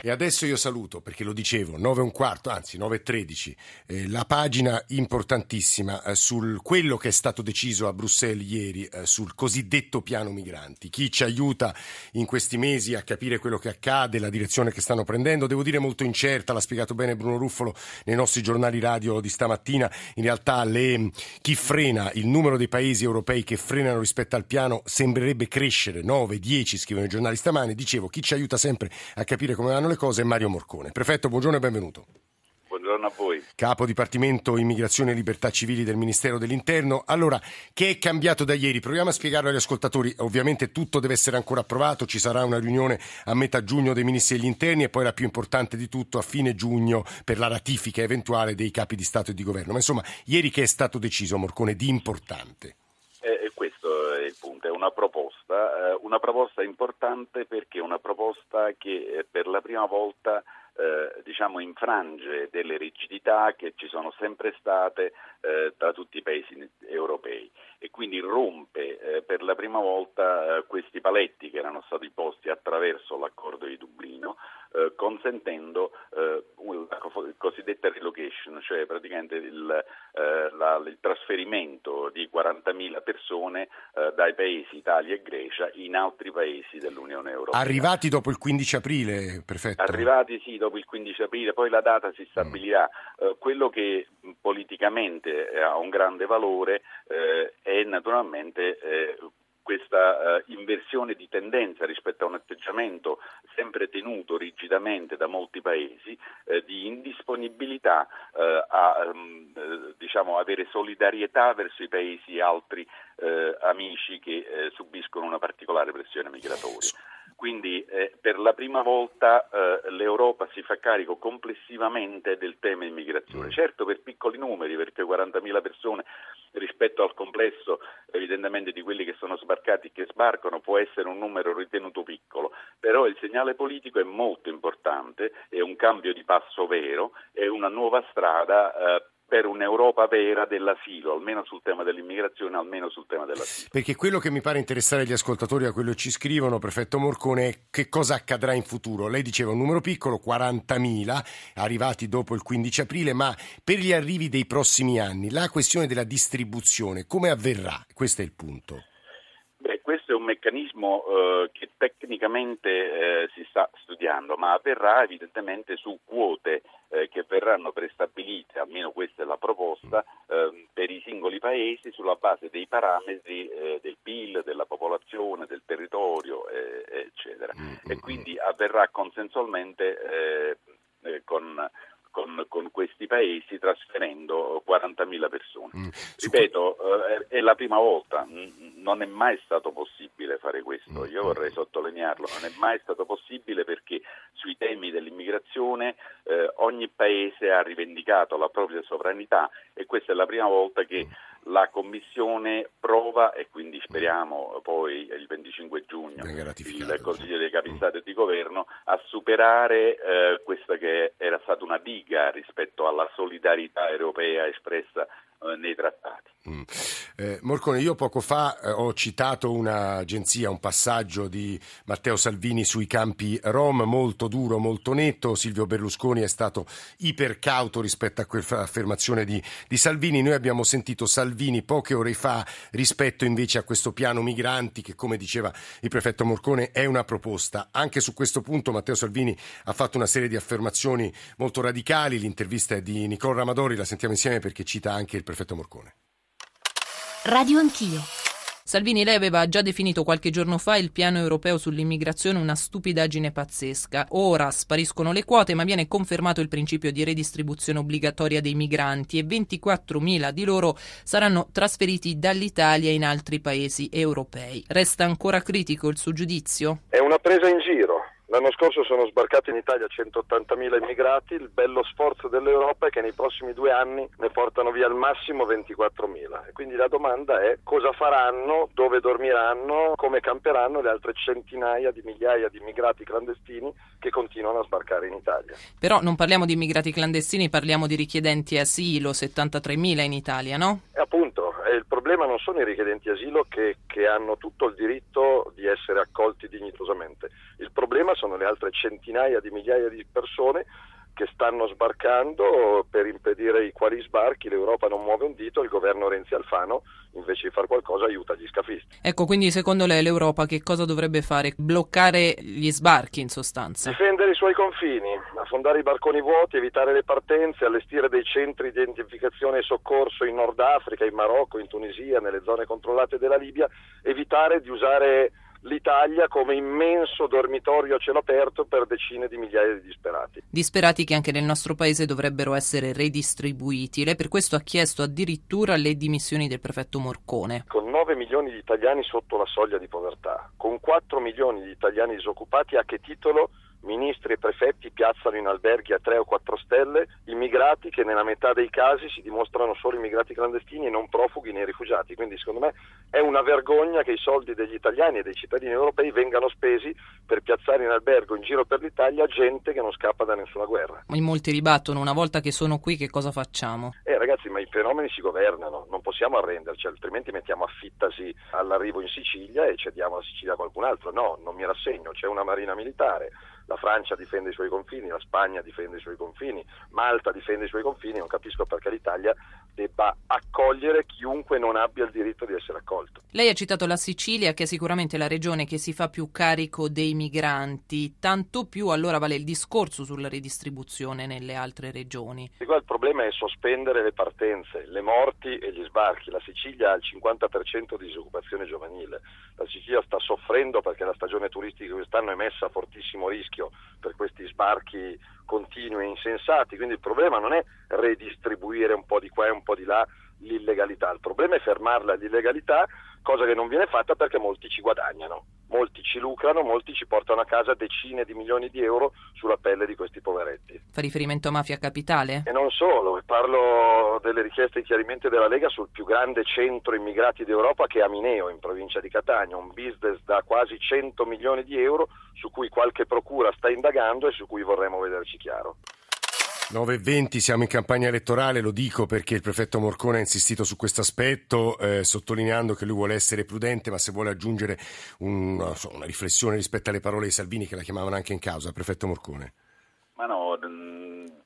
E adesso io saluto, perché lo dicevo, 9 e un quarto, anzi 9 e 13, eh, la pagina importantissima eh, su quello che è stato deciso a Bruxelles ieri eh, sul cosiddetto piano migranti. Chi ci aiuta in questi mesi a capire quello che accade, la direzione che stanno prendendo, devo dire molto incerta, l'ha spiegato bene Bruno Ruffolo nei nostri giornali radio di stamattina, in realtà le, chi frena, il numero dei paesi europei che frenano rispetto al piano sembrerebbe crescere, 9, 10 scrivono i giornali stamani, dicevo chi ci aiuta sempre a capire come vanno le cose è Mario Morcone. Prefetto, buongiorno e benvenuto. Buongiorno a voi. Capo Dipartimento Immigrazione e Libertà Civili del Ministero dell'Interno. Allora, che è cambiato da ieri? Proviamo a spiegarlo agli ascoltatori. Ovviamente tutto deve essere ancora approvato, ci sarà una riunione a metà giugno dei Ministri degli Interni e poi la più importante di tutto a fine giugno per la ratifica eventuale dei capi di Stato e di Governo. Ma insomma, ieri che è stato deciso, Morcone, di importante? Eh, questo è il punto, è una proposta, eh, una proposta importante perché è una proposta che eh, per la prima volta eh, diciamo, infrange delle rigidità che ci sono sempre state eh, tra tutti i paesi europei. E quindi rompe eh, per la prima volta eh, questi paletti che erano stati posti attraverso l'accordo di Dublino, eh, consentendo cosiddetta relocation, cioè praticamente il, la, il trasferimento di 40.000 persone dai paesi Italia e Grecia in altri paesi dell'Unione Europea. Arrivati dopo il 15 aprile, perfetto. Arrivati sì, dopo il 15 aprile, poi la data si stabilirà. Mm. quello che politicamente ha un grande valore eh, è naturalmente eh, questa eh, inversione di tendenza rispetto a un atteggiamento sempre tenuto rigidamente da molti paesi eh, di indisponibilità eh, a um, diciamo, avere solidarietà verso i paesi altri eh, amici che eh, subiscono una particolare pressione migratoria. Quindi eh, per la prima volta eh, l'Europa si fa carico complessivamente del tema immigrazione, mm. certo per piccoli numeri, perché 40.000 persone rispetto al complesso evidentemente di quelli che sono sbarcati e che sbarcano può essere un numero ritenuto piccolo, però il segnale politico è molto importante, è un cambio di passo vero, è una nuova strada eh, per un'Europa vera dell'asilo, almeno sul tema dell'immigrazione, almeno sul tema dell'asilo. Perché quello che mi pare interessare agli ascoltatori, a quello che ci scrivono, prefetto Morcone, è che cosa accadrà in futuro. Lei diceva un numero piccolo, 40.000, arrivati dopo il 15 aprile, ma per gli arrivi dei prossimi anni, la questione della distribuzione, come avverrà? Questo è il punto questo è un meccanismo eh, che tecnicamente eh, si sta studiando, ma avverrà evidentemente su quote eh, che verranno prestabilite, almeno questa è la proposta, ehm, per i singoli paesi sulla base dei parametri eh, del PIL, della popolazione, del territorio, eh, eccetera. Mm, e mm, quindi mm. avverrà consensualmente eh, con con, con, questi paesi trasferendo 40.000 persone. Mm. Ripeto, eh, è la prima volta, non è mai stato possibile fare questo, io vorrei sottolinearlo, non è mai stato possibile perché sui temi dell'immigrazione eh, ogni paese ha rivendicato la propria sovranità e questa è la prima volta che la Commissione prova e quindi speriamo poi il 25 giugno il Consiglio dei Capi Stato e di Governo a superare eh, questa che era stata una diga rispetto alla solidarietà europea espressa eh, nei trattati. Mm. Eh, Morcone, io poco fa eh, ho citato un'agenzia, un passaggio di Matteo Salvini sui campi Rom, molto duro, molto netto. Silvio Berlusconi è stato ipercauto rispetto a quella affermazione di, di Salvini. Noi abbiamo sentito Salvini poche ore fa rispetto invece a questo piano migranti che, come diceva il prefetto Morcone, è una proposta. Anche su questo punto Matteo Salvini ha fatto una serie di affermazioni molto radicali. L'intervista è di Nicole Ramadori, la sentiamo insieme perché cita anche il prefetto Morcone. Radio Anch'io. Salvini, lei aveva già definito qualche giorno fa il piano europeo sull'immigrazione una stupidaggine pazzesca. Ora spariscono le quote, ma viene confermato il principio di redistribuzione obbligatoria dei migranti e 24.000 di loro saranno trasferiti dall'Italia in altri paesi europei. Resta ancora critico il suo giudizio? È una presa in giro L'anno scorso sono sbarcati in Italia 180.000 immigrati, il bello sforzo dell'Europa è che nei prossimi due anni ne portano via al massimo 24.000 e quindi la domanda è cosa faranno, dove dormiranno, come camperanno le altre centinaia di migliaia di immigrati clandestini che continuano a sbarcare in Italia. Però non parliamo di immigrati clandestini, parliamo di richiedenti asilo, 73.000 in Italia, no? E appunto, il problema non sono i richiedenti asilo che, che, hanno tutto il diritto di essere accolti dignitosamente, il problema sono le altre centinaia di migliaia di persone che stanno sbarcando per impedire i quali sbarchi, l'Europa non muove un dito, il governo Renzi Alfano invece di fare qualcosa aiuta gli scafisti. Ecco, quindi secondo lei l'Europa che cosa dovrebbe fare? Bloccare gli sbarchi in sostanza? Difendere i suoi confini, affondare i barconi vuoti, evitare le partenze, allestire dei centri di identificazione e soccorso in Nord Africa, in Marocco, in Tunisia, nelle zone controllate della Libia, evitare di usare l'Italia come immenso dormitorio a cielo aperto per decine di migliaia di disperati. Disperati che anche nel nostro paese dovrebbero essere redistribuiti. Lei per questo ha chiesto addirittura le dimissioni del prefetto Morcone. Con 9 milioni di italiani sotto la soglia di povertà, con 4 milioni di italiani disoccupati, a che titolo ministri e prefetti piazzano in alberghi a 3 o 4 stelle immigrati che nella metà dei casi si dimostrano solo immigrati clandestini e non profughi né rifugiati. Quindi secondo me è una vergogna che i soldi degli italiani e dei cittadini europei vengano spesi per piazzare in albergo in giro per l'Italia gente che non scappa da nessuna guerra. In molti ribattono, una volta che sono qui che cosa facciamo? Eh ragazzi, ma i fenomeni si governano, non possiamo arrenderci, altrimenti mettiamo a fittasi all'arrivo in Sicilia e cediamo la Sicilia a qualcun altro. No, non mi rassegno, c'è una marina militare la Francia difende i suoi confini, la Spagna difende i suoi confini, Malta difende i suoi confini, non capisco perché l'Italia debba accogliere chiunque non abbia il diritto di essere accolto. Lei ha citato la Sicilia, che è sicuramente la regione che si fa più carico dei migranti, tanto più allora vale il discorso sulla ridistribuzione nelle altre regioni. Il problema è sospendere le partenze, le morti e gli sbarchi. La Sicilia ha il 50% di disoccupazione giovanile, la Sicilia sta soffrendo perché la stagione turistica quest'anno è messa a fortissimo rischio per questi sbarchi continui e insensati, quindi il problema non è redistribuire un po' di qua e un po' di là l'illegalità, il problema è fermarla l'illegalità, cosa che non viene fatta perché molti ci guadagnano, molti ci lucrano, molti ci portano a casa decine di milioni di euro sulla pelle di questi poveretti. Fa riferimento a mafia capitale? E non solo, parlo delle richieste di chiarimento della Lega sul più grande centro immigrati d'Europa che è a Mineo, in provincia di Catania, un business da quasi 100 milioni di euro su cui qualche procura sta indagando e su cui vorremmo vederci chiaro. 9.20 siamo in campagna elettorale, lo dico perché il prefetto Morcone ha insistito su questo aspetto, eh, sottolineando che lui vuole essere prudente, ma se vuole aggiungere un, so, una riflessione rispetto alle parole di Salvini che la chiamavano anche in causa, prefetto Morcone. Ma no,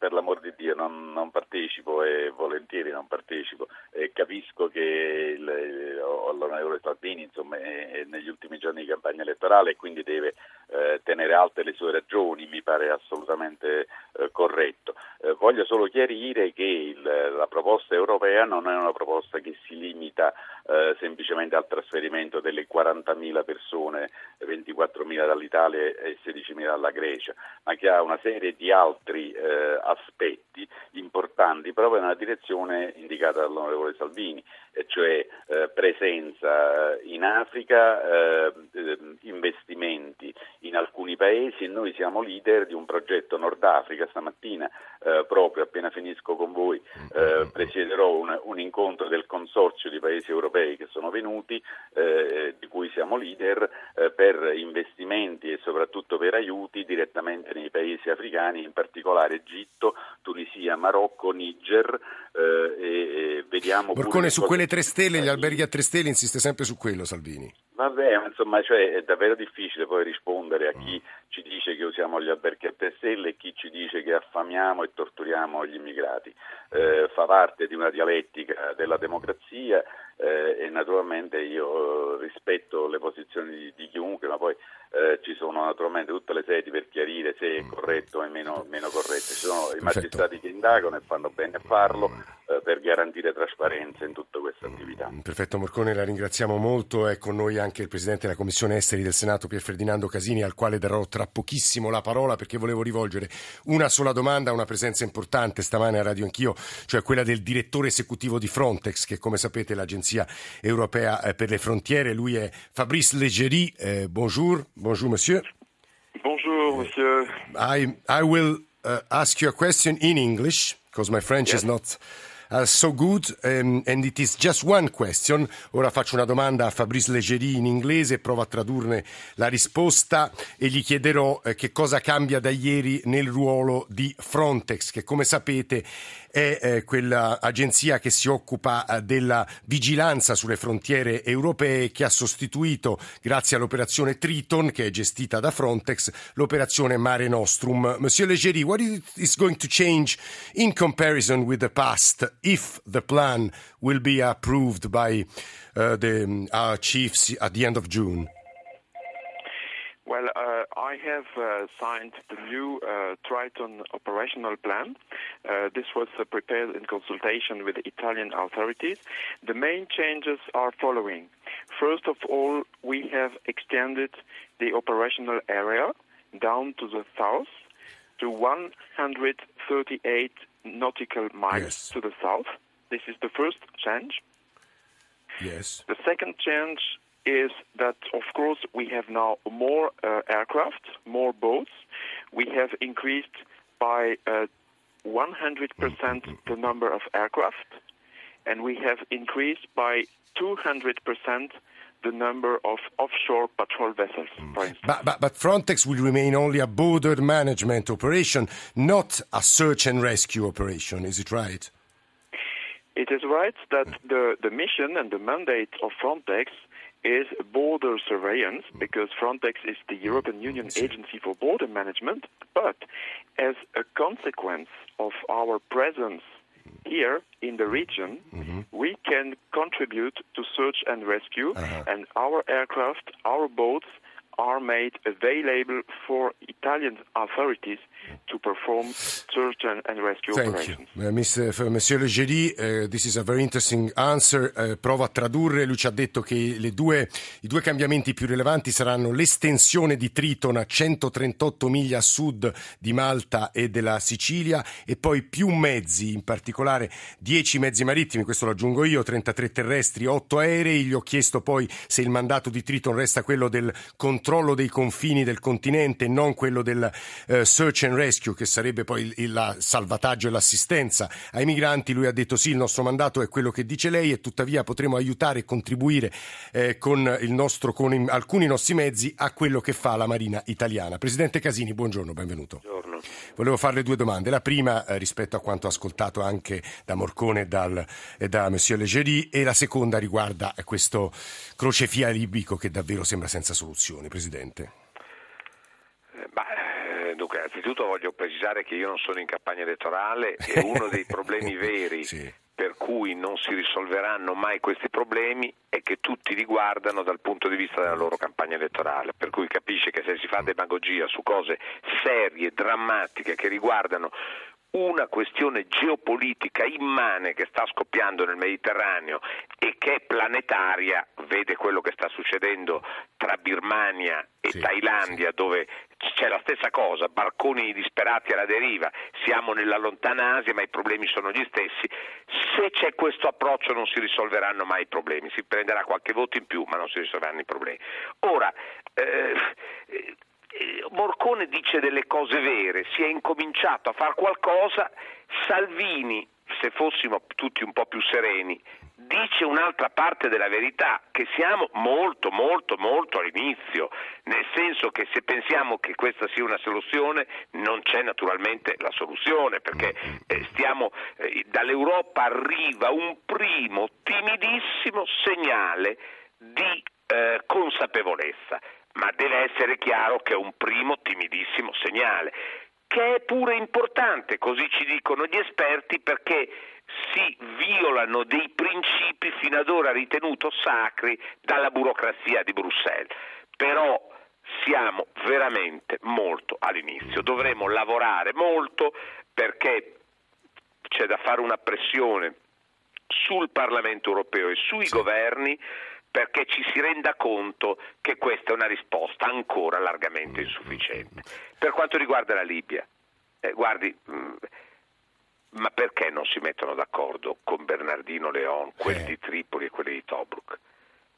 per l'amor di Dio non, non partecipo e volentieri non partecipo e capisco che l'onorevole Salvini insomma, è, negli ultimi giorni di campagna elettorale e quindi deve eh, tenere alte le sue ragioni, mi pare assolutamente eh, corretto. Eh, voglio solo chiarire che il, la proposta europea non è una proposta che si limita eh, semplicemente al trasferimento delle 40.000 persone, 24.000 dall'Italia e 16.000 dalla Grecia, ma che ha una serie di altri eh, aspetti importanti proprio nella direzione indicata dall'onorevole Salvini, cioè eh, presenza eh, in Africa, eh, ehm, investimenti in alcuni paesi e noi siamo leader di un progetto Nord Africa. Stamattina, proprio appena finisco con voi, presiederò un, incontro del consorzio di paesi europei che sono venuti, di cui siamo leader, per investimenti e soprattutto per aiuti direttamente nei paesi africani, in particolare Egitto, Tunisia, Marocco, Niger e, e vediamo... Morcone, su quelle tre stelle, gli alberghi a tre stelle, insiste sempre su quello Salvini. Vabbè, insomma, cioè, è davvero difficile poi rispondere a chi ci dice che usiamo gli alberghi a tre stelle e chi ci dice che affamiamo e torturiamo gli immigrati. Eh, fa parte di una dialettica della democrazia eh, e naturalmente io rispetto le posizioni di, di chiunque, ma poi eh, ci sono naturalmente tutte le sedi per chiarire se è mm. corretto o meno, meno corretto. Ci sono i magistrati che indagano e fanno bene a farlo eh, per garantire trasparenza in tutta questa attività. Perfetto Morcone, la ringraziamo molto. È con noi anche il Presidente della Commissione Esteri del Senato, Pier Ferdinando Casini, al quale darò tra pochissimo la parola perché volevo rivolgere una sola domanda, una presenza importante stamane a Radio Anch'io, cioè quella del direttore esecutivo di Frontex, che come sapete è l'Agenzia Europea eh, per le Frontiere. Lui è Fabrice Leggeri. Eh, bonjour. Bonjour, monsieur. Bonjour, monsieur. I, I will uh, ask you a question in English because my French yes. is not uh, so good um, and it is just one question. Ora faccio una domanda a Fabrice Leggeri in inglese, provo a tradurne la risposta e gli chiederò eh, che cosa cambia da ieri nel ruolo di Frontex, che come sapete è eh, quell'agenzia che si occupa eh, della vigilanza sulle frontiere europee che ha sostituito, grazie all'operazione Triton che è gestita da Frontex, l'operazione Mare Nostrum. Monsieur Leggeri, what is going to change in comparison with the past if the plan will be approved by uh, the uh, chiefs at the end of June? Well, uh, I have uh, signed the new uh, Triton operational plan. Uh, this was uh, prepared in consultation with the Italian authorities. The main changes are following. First of all, we have extended the operational area down to the south to 138 nautical miles Yes. to the south. This is the first change. Yes. The second change is that, of course, we have now more uh, aircraft, more boats. We have increased by uh, 100% the number of aircraft, and we have increased by 200% the number of offshore patrol vessels, mm. instance. But, but, but Frontex will remain only a border management operation, not a search and rescue operation. Is it right? It is right that mm. the, the mission and the mandate of Frontex is border surveillance mm. because Frontex is the European Union Agency for Border Management, but as a consequence of our presence here in the region, mm-hmm. we can contribute to search and rescue, uh-huh. and our aircraft, our boats are made available for Italian authorities to perform search and, and rescue Thank you. operations. Uh, Miss, uh, Monsieur Leggeri, uh, this is a very interesting answer. Uh, provo a tradurre. Lui ci ha detto che le due, i due cambiamenti più rilevanti saranno l'estensione di Triton a 138 miglia a sud di Malta e della Sicilia e poi più mezzi, in particolare 10 mezzi marittimi, questo lo aggiungo io, 33 terrestri, 8 aerei. Gli ho chiesto poi se il mandato di Triton resta quello del controllo dei confini del continente e non quello del eh, search and rescue, che sarebbe poi il, il salvataggio e l'assistenza ai migranti. Lui ha detto sì, il nostro mandato è quello che dice lei e tuttavia potremo aiutare e contribuire eh, con, il nostro, con alcuni nostri mezzi a quello che fa la Marina italiana. Presidente Casini, buongiorno, benvenuto. Buongiorno. Volevo farle due domande. La prima eh, rispetto a quanto ascoltato anche da Morcone e, dal, e da Monsieur Leggeri e la seconda riguarda questo crocefia libico che davvero sembra senza soluzione, Presidente. Eh, dunque, innanzitutto voglio precisare che io non sono in campagna elettorale e uno dei problemi veri Sì. per cui non si risolveranno mai questi problemi è che tutti li guardano dal punto di vista della loro campagna elettorale, per cui capisce che se si fa demagogia su cose serie, drammatiche che riguardano una questione geopolitica immane che sta scoppiando nel Mediterraneo e che è planetaria, vede quello che sta succedendo tra Birmania e Sì, Thailandia, dove c'è la stessa cosa, barconi disperati alla deriva, siamo nella lontana Asia ma i problemi sono gli stessi, se c'è questo approccio non si risolveranno mai i problemi, si prenderà qualche voto in più ma non si risolveranno i problemi. Ora, eh, Morcone dice delle cose vere, si è incominciato a fare qualcosa, Salvini, se fossimo tutti un po' più sereni, dice un'altra parte della verità, che siamo molto, molto, molto all'inizio, nel senso che se pensiamo che questa sia una soluzione, non c'è naturalmente la soluzione, perché eh, stiamo, eh, dall'Europa arriva un primo timidissimo segnale di eh, consapevolezza, ma deve essere chiaro che è un primo timidissimo segnale, che è pure importante, così ci dicono gli esperti, perché si violano dei principi fino ad ora ritenuto sacri dalla burocrazia di Bruxelles. Però siamo veramente molto all'inizio, dovremo lavorare molto perché c'è da fare una pressione sul Parlamento europeo e sui governi perché ci si renda conto che questa è una risposta ancora largamente insufficiente. Per quanto riguarda la Libia, eh, guardi, mh, ma perché non si mettono d'accordo con Bernardino Leon, quelli Eh. di Tripoli e quelli di Tobruk?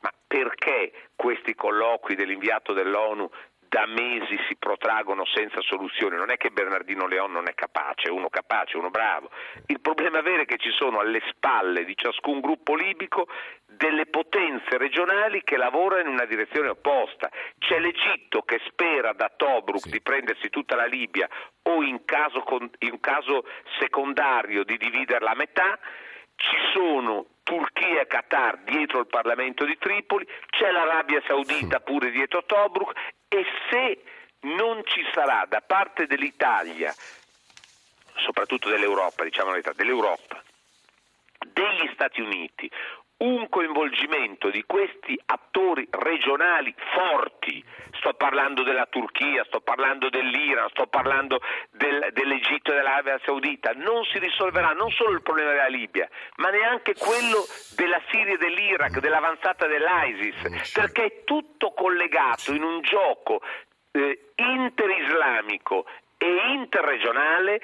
Ma perché questi colloqui dell'inviato dell'ONU da mesi si protraggono senza soluzione. Non è che Bernardino Leon non è capace, è uno capace, uno bravo. Il problema vero è che ci sono alle spalle di ciascun gruppo libico delle potenze regionali che lavorano in una direzione opposta. C'è l'Egitto che spera da Tobruk sì. di prendersi tutta la Libia o in caso, in caso secondario di dividerla a metà ci sono Turchia e Qatar dietro il Parlamento di Tripoli, c'è l'Arabia Saudita pure dietro Tobruk e se non ci sarà da parte dell'Italia, soprattutto dell'Europa, diciamo la verità, dell'Europa, degli Stati Uniti, un coinvolgimento di questi attori regionali forti, sto parlando della Turchia, sto parlando dell'Iran, sto parlando del, dell'Egitto e dell'Arabia Saudita, non si risolverà non solo il problema della Libia, ma neanche quello della Siria e dell'Iraq, dell'avanzata dell'ISIS, perché è tutto collegato in un gioco eh, interislamico e interregionale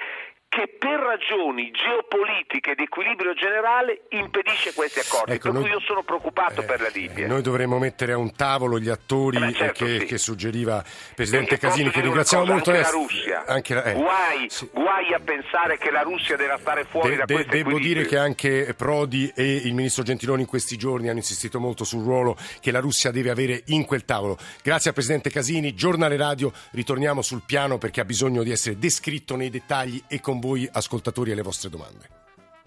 che per ragioni geopolitiche ed equilibrio generale impedisce questi accordi. Ecco, per noi, cui io sono preoccupato eh, per la Libia. Noi dovremmo mettere a un tavolo gli attori eh certo, che, sì. che, suggeriva Presidente Casini, che ringraziamo molto. Anche la Russia. Anche la, eh, guai, sì. guai, a pensare che la Russia deve stare fuori de, da questo Devo equilibrio. dire che anche Prodi e il Ministro Gentiloni in questi giorni hanno insistito molto sul ruolo che la Russia deve avere in quel tavolo. Grazie al Presidente Casini. Giornale Radio, ritorniamo sul piano perché ha bisogno di essere descritto nei dettagli e con voi ascoltatori e le vostre domande.